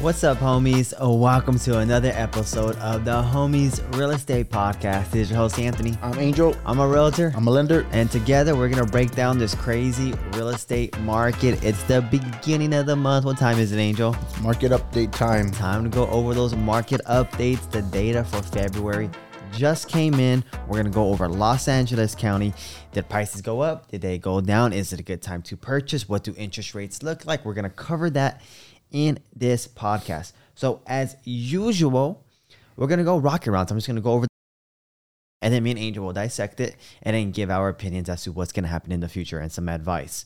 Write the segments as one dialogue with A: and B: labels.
A: What's up, homies? Oh, welcome to another episode of the Homies Real Estate Podcast. This is your host, Anthony.
B: I'm Angel.
A: I'm a realtor.
B: I'm a lender.
A: And together, we're going to break down this crazy real estate market. It's the beginning of the month. What time is it, Angel?
B: Market update time.
A: Time to go over those market updates. The data for February just came in. We're going to go over Los Angeles County. Did prices go up? Did they go down? Is it a good time to purchase? What do interest rates look like? We're going to cover that in this podcast. So, as usual, we're going to go rocket rounds. I'm just going to go over and then me and Angel will dissect it and then give our opinions as to what's going to happen in the future and some advice.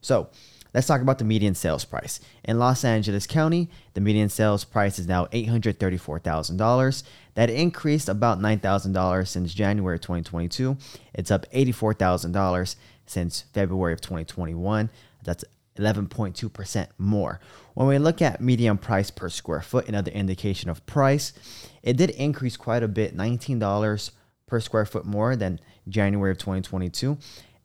A: So, let's talk about the median sales price. In Los Angeles County, the median sales price is now $834,000. That increased about $9,000 since January 2022. It's up $84,000 since February of 2021. That's 11.2% more. When we look at median price per square foot, another indication of price, it did increase quite a bit, $19 per square foot more than January of 2022.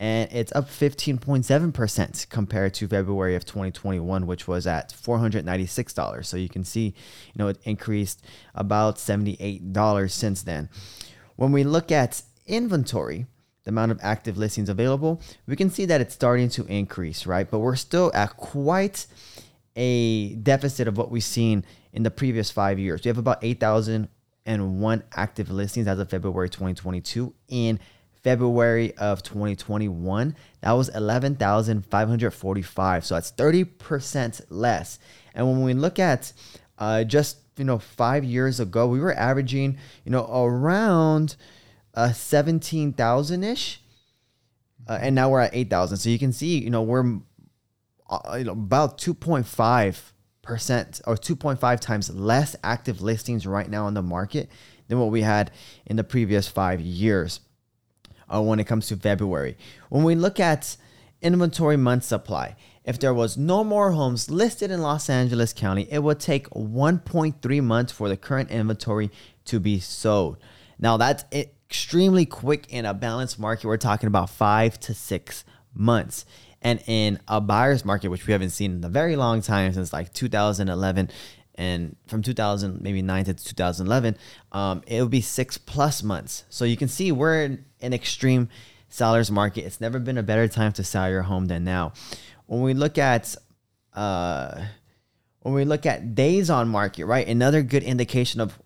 A: And it's up 15.7% compared to February of 2021, which was at $496. So you can see, you know, it increased about $78 since then. When we look at inventory, the amount of active listings available, we can see that it's starting to increase, right? But we're still at quite a deficit of what we've seen in the previous five years. We have about 8,001 active listings as of February 2022. In February of 2021, that was 11,545. So that's 30% less. And when we look at uh, just, you know, five years ago, we were averaging, you know, around uh, 17,000 ish. Uh, and now we're at 8,000. So you can see, you know, we're uh, you know, about 2.5 percent or 2.5 times less active listings right now on the market than what we had in the previous five years uh, when it comes to February. When we look at inventory month supply, if there was no more homes listed in Los Angeles County, it would take 1.3 months for the current inventory to be sold. Now that's extremely quick in a balanced market. We're talking about five to six months. And in a buyer's market, which we haven't seen in a very long time since like 2011, and from 2000 maybe 9 to 2011 um, it would be six plus months so you can see we're in an extreme seller's market it's never been a better time to sell your home than now when we look at uh, when we look at days on market right another good indication of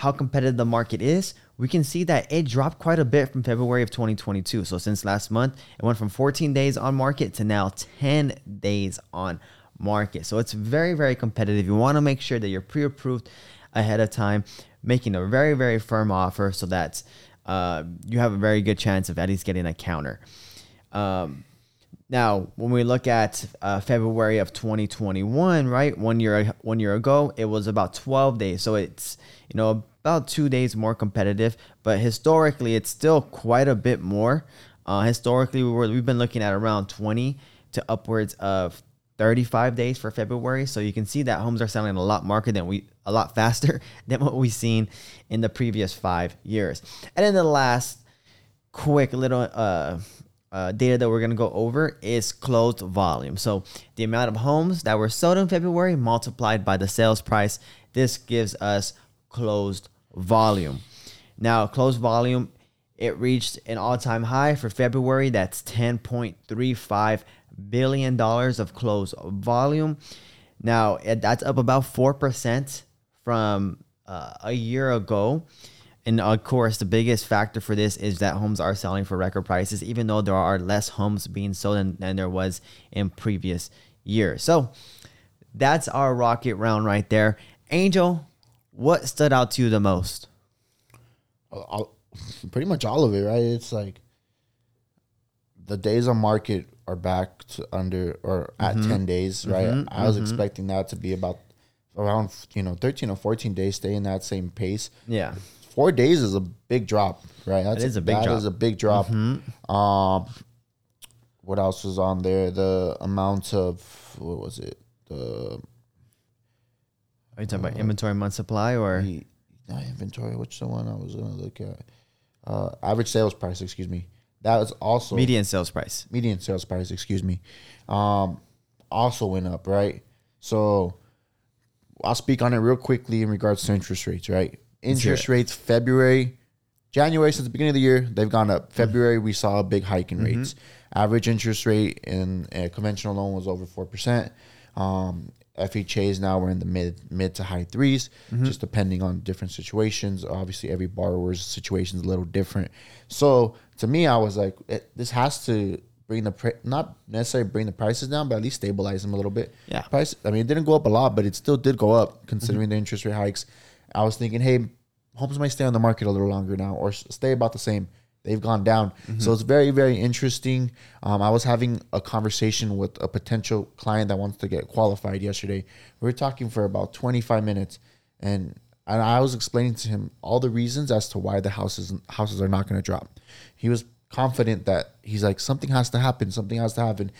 A: how competitive the market is we can see that it dropped quite a bit from February of 2022. So since last month, it went from 14 days on market to now 10 days on market. So it's very, very competitive. You want to make sure that you're pre approved ahead of time, making a very, very firm offer so that uh, you have a very good chance of at least getting a counter. Um, now, when we look at uh, February of 2021, right, one year one year ago, it was about 12 days. So it's you know about two days more competitive, but historically it's still quite a bit more. Uh, historically, we were, we've been looking at around 20 to upwards of 35 days for February. So you can see that homes are selling a lot market than we a lot faster than what we've seen in the previous five years. And then the last quick little uh, uh, data that we're gonna go over is closed volume. So the amount of homes that were sold in February multiplied by the sales price. This gives us closed volume. Now, closed volume, it reached an all time high for February. That's $10.35 billion of closed volume. Now, that's up about 4% from uh, a year ago. And of course, the biggest factor for this is that homes are selling for record prices, even though there are less homes being sold than, than there was in previous years. So that's our rocket round right there. Angel, what stood out to you the most?
B: All, pretty much all of it, right? It's like the days on market are back to under or at mm-hmm. 10 days, right? Mm-hmm. I was mm-hmm. expecting that to be about around, you know, 13 or 14 days, stay in that same pace.
A: Yeah.
B: Four days is a big drop, right?
A: That's it is a big that drop.
B: That is a big drop. Mm-hmm. Um, what else was on there? The amount of, what was it? The
A: are you talking about inventory month supply or
B: he, not inventory? Which the one I was gonna look at? Uh, average sales price. Excuse me. That was also
A: median sales price.
B: Median sales price. Excuse me. Um, also went up, right? So I'll speak on it real quickly in regards to interest rates. Right, interest rates February, January since the beginning of the year they've gone up. Mm-hmm. February we saw a big hike in mm-hmm. rates. Average interest rate in a conventional loan was over four percent. Um, FHAs now we're in the mid mid to high 3s mm-hmm. just depending on different situations. Obviously, every borrower's situation is a little different. So to me, I was like, it, this has to bring the pri- not necessarily bring the prices down, but at least stabilize them a little bit.
A: Yeah.
B: price. I mean, it didn't go up a lot, but it still did go up considering the interest rate hikes. I was thinking, hey, homes might stay on the market a little longer now, or stay about the same. They've gone down, so it's very, very interesting. Um, I was having a conversation with a potential client that wants to get qualified yesterday. We were talking for about 25 minutes, and and I was explaining to him all the reasons as to why the houses houses are not going to drop. He was confident that he's like something has to happen, something has to happen.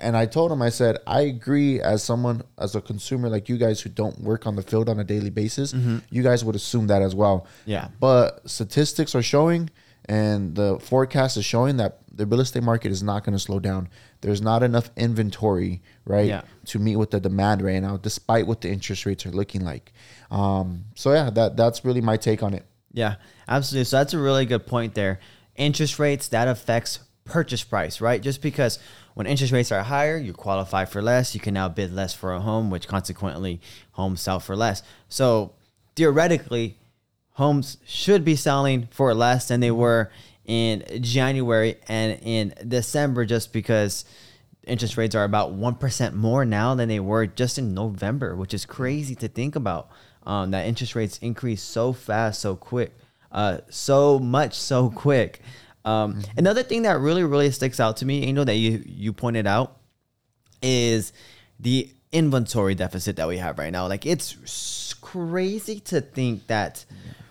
B: And I told him, I said, I agree as someone, as a consumer like you guys who don't work on the field on a daily basis, you guys would assume that as well.
A: Yeah.
B: But statistics are showing and the forecast is showing that the real estate market is not going to slow down. There's not enough inventory, right,
A: Yeah.
B: to meet with the demand right now, despite what the interest rates are looking like. Um, so yeah, that that's really my take on it.
A: Yeah, absolutely. So that's a really good point there. Interest rates that affects purchase price, right? Just because when interest rates are higher, you qualify for less, you can now bid less for a home, which consequently homes sell for less. So theoretically, homes should be selling for less than they were in January and in December just because interest rates are about 1% more now than they were just in November, which is crazy to think about. Um, that interest rates increase so fast, so quick, uh, so much, so quick. Um, Another thing that really, really sticks out to me, Angel, that you you pointed out, is the inventory deficit that we have right now. Like it's crazy to think that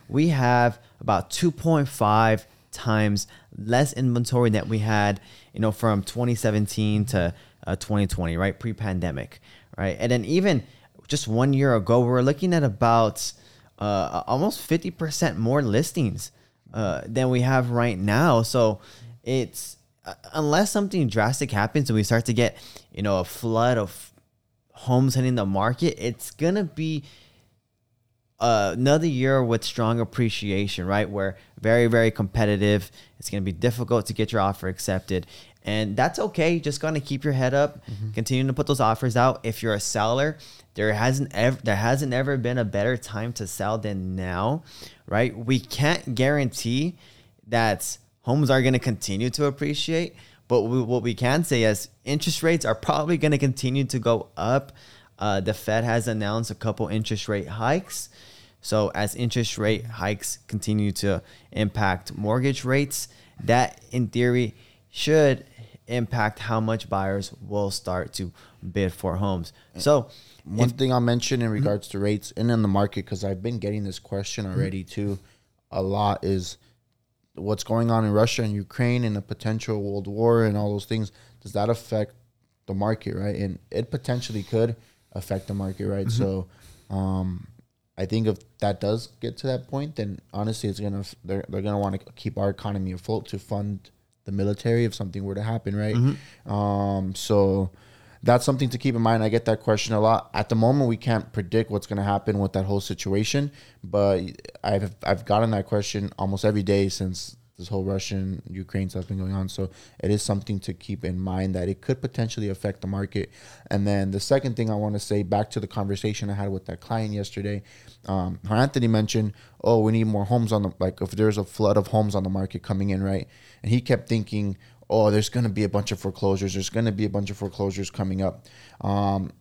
A: we have about 2.5 times less inventory that we had, you know, from 2017 to uh, 2020, right? Pre-pandemic, right? And then even just one year ago, we were looking at about uh, almost 50% more listings uh, than we have right now. So it's uh, unless something drastic happens and we start to get, you know, a flood of homes hitting the market, it's gonna be uh, another year with strong appreciation, right? Where very, very competitive. It's going to be difficult to get your offer accepted. And that's okay. Just going to keep your head up, continue to put those offers out. If you're a seller, there hasn't ever there hasn't ever been a better time to sell than now, right? We can't guarantee that homes are going to continue to appreciate, but we, what we can say is interest rates are probably going to continue to go up. Uh, the Fed has announced a couple interest rate hikes. So as interest rate hikes continue to impact mortgage rates, that in theory should impact how much buyers will start to bid for homes. So
B: One thing I'll mention in hmm? regards to rates and in the market, because I've been getting this question hmm? already too a lot, is what's going on in Russia and Ukraine and a potential world war and all those things. Does that affect the market, right? And it potentially could affect the market, right? Mm-hmm. So, um, I think if that does get to that point, then honestly, it's gonna they're they're gonna want to keep our economy afloat to fund the military if something were to happen, right? Um, so that's something to keep in mind. I get that question a lot. At the moment, we can't predict what's going to happen with that whole situation, but I've I've gotten that question almost every day since this whole Russian Ukraine stuff been going on. So it is something to keep in mind that it could potentially affect the market. And then the second thing I want to say back to the conversation I had with that client yesterday, um, Anthony mentioned, oh, we need more homes on the like if there's a flood of homes on the market coming in, right? And he kept thinking, oh, there's going to be a bunch of foreclosures. There's going to be a bunch of foreclosures coming up. Um,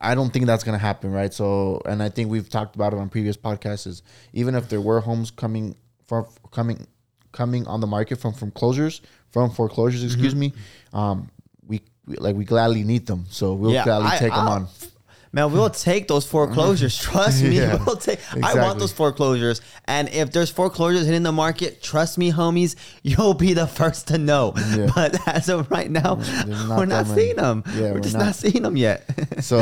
B: I don't think that's going to happen, right? So, and I think we've talked about it on previous podcasts. Is even if there were homes coming from coming coming on the market from from closures from foreclosures, excuse me, um, we, we like we gladly need them, so we'll
A: Yeah,
B: gladly
A: I-
B: take them
A: I'll-
B: on.
A: Man, we'll take those foreclosures. Trust me,
B: Yeah,
A: we'll take. I want those foreclosures, and if there's foreclosures hitting the market, trust me, homies, you'll be the first to know.
B: Yeah.
A: But as of right now,
B: not
A: we're not seeing them.
B: Yeah,
A: we're,
B: we're
A: just
B: not.
A: not. seeing them yet.
B: So,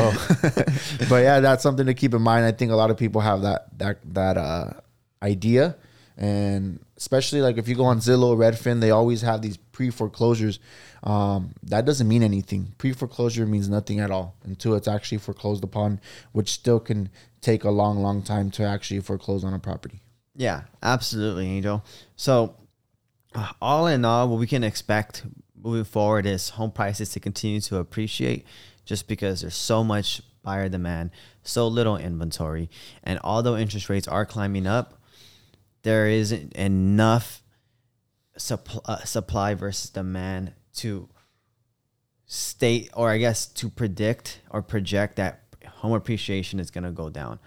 B: but yeah, that's something to keep in mind. I think a lot of people have that that that uh, idea, and especially like if you go on Zillow, Redfin, they always have these pre foreclosures. Um, that doesn't mean anything. Pre foreclosure means nothing at all until it's actually foreclosed upon, which still can take a long, long time to actually foreclose on a property.
A: Yeah, absolutely, Angel. So, all in all, what we can expect moving forward is home prices to continue to appreciate just because there's so much buyer demand, so little inventory. And although interest rates are climbing up, there isn't enough supply, uh, supply versus demand to state, or I guess to predict or project that home appreciation is going to go down.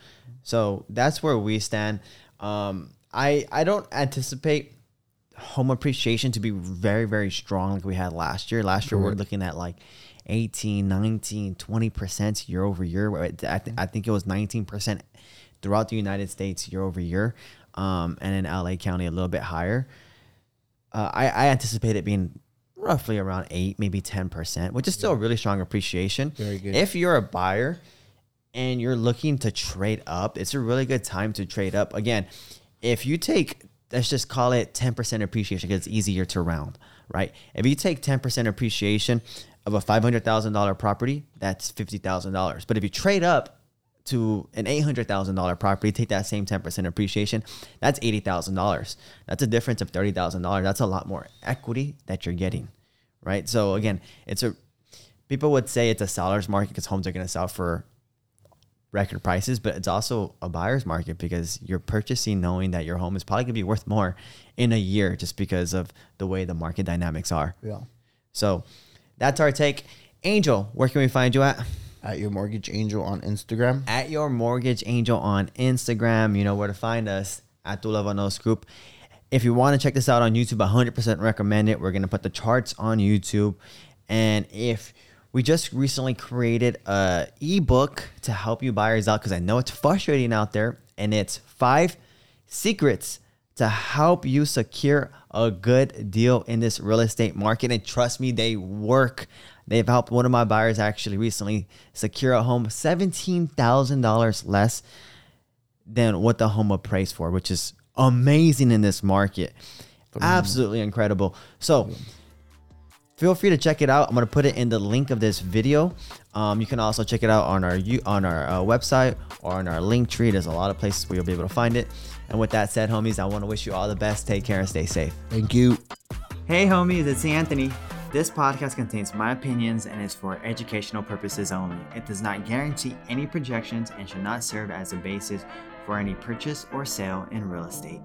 A: So that's where we stand. Um, I I don't anticipate home appreciation to be very very strong like we had last year. Last year we're looking at like 18, 19, 20% year over year. I, th- I think it was 19% throughout the United States year over year. Um, and in LA County, a little bit higher. Uh, I, I anticipate it being roughly around 8, maybe 10%, which is still a really strong appreciation.
B: Very good.
A: If you're a buyer and you're looking to trade up, it's a really good time to trade up. Again, if you take, let's just call it 10% appreciation because it's easier to round, right? If you take 10% appreciation of a $500,000 property, that's $50,000. But if you trade up to an $800,000 property, take that same 10% appreciation, that's $80,000. That's a difference of $30,000. That's a lot more equity that you're getting, right? So again, it's a people would say it's a seller's market because homes are going to sell for record prices, but it's also a buyer's market because you're purchasing knowing that your home is probably going to be worth more in a year just because of the way the market dynamics are.
B: Yeah.
A: So that's our take. Angel, where can we find you at?
B: At your mortgage angel on Instagram.
A: At your mortgage angel on Instagram. You know where to find us at the Luevanos Group. If you want to check this out on YouTube, 100% recommend it. We're going to put the charts on YouTube. And if we just recently created a ebook to help you buyers out because I know it's frustrating out there, and it's five secrets to help you secure a good deal in this real estate market. And trust me, they work. They've helped one of my buyers actually recently secure a home $17,000 less than what the home appraised for, which is amazing in this market. Absolutely incredible. So, feel free to check it out. I'm gonna put it in the link of this video. Um, you can also check it out on our on our uh, website or on our link tree. There's a lot of places where you'll be able to find it. And with that said, homies, I want to wish you all the best. Take care and stay safe.
B: Thank you.
A: Hey, homies, it's Anthony. This podcast contains my opinions and is for educational purposes only. It does not guarantee any projections and should not serve as a basis for any purchase or sale in real estate.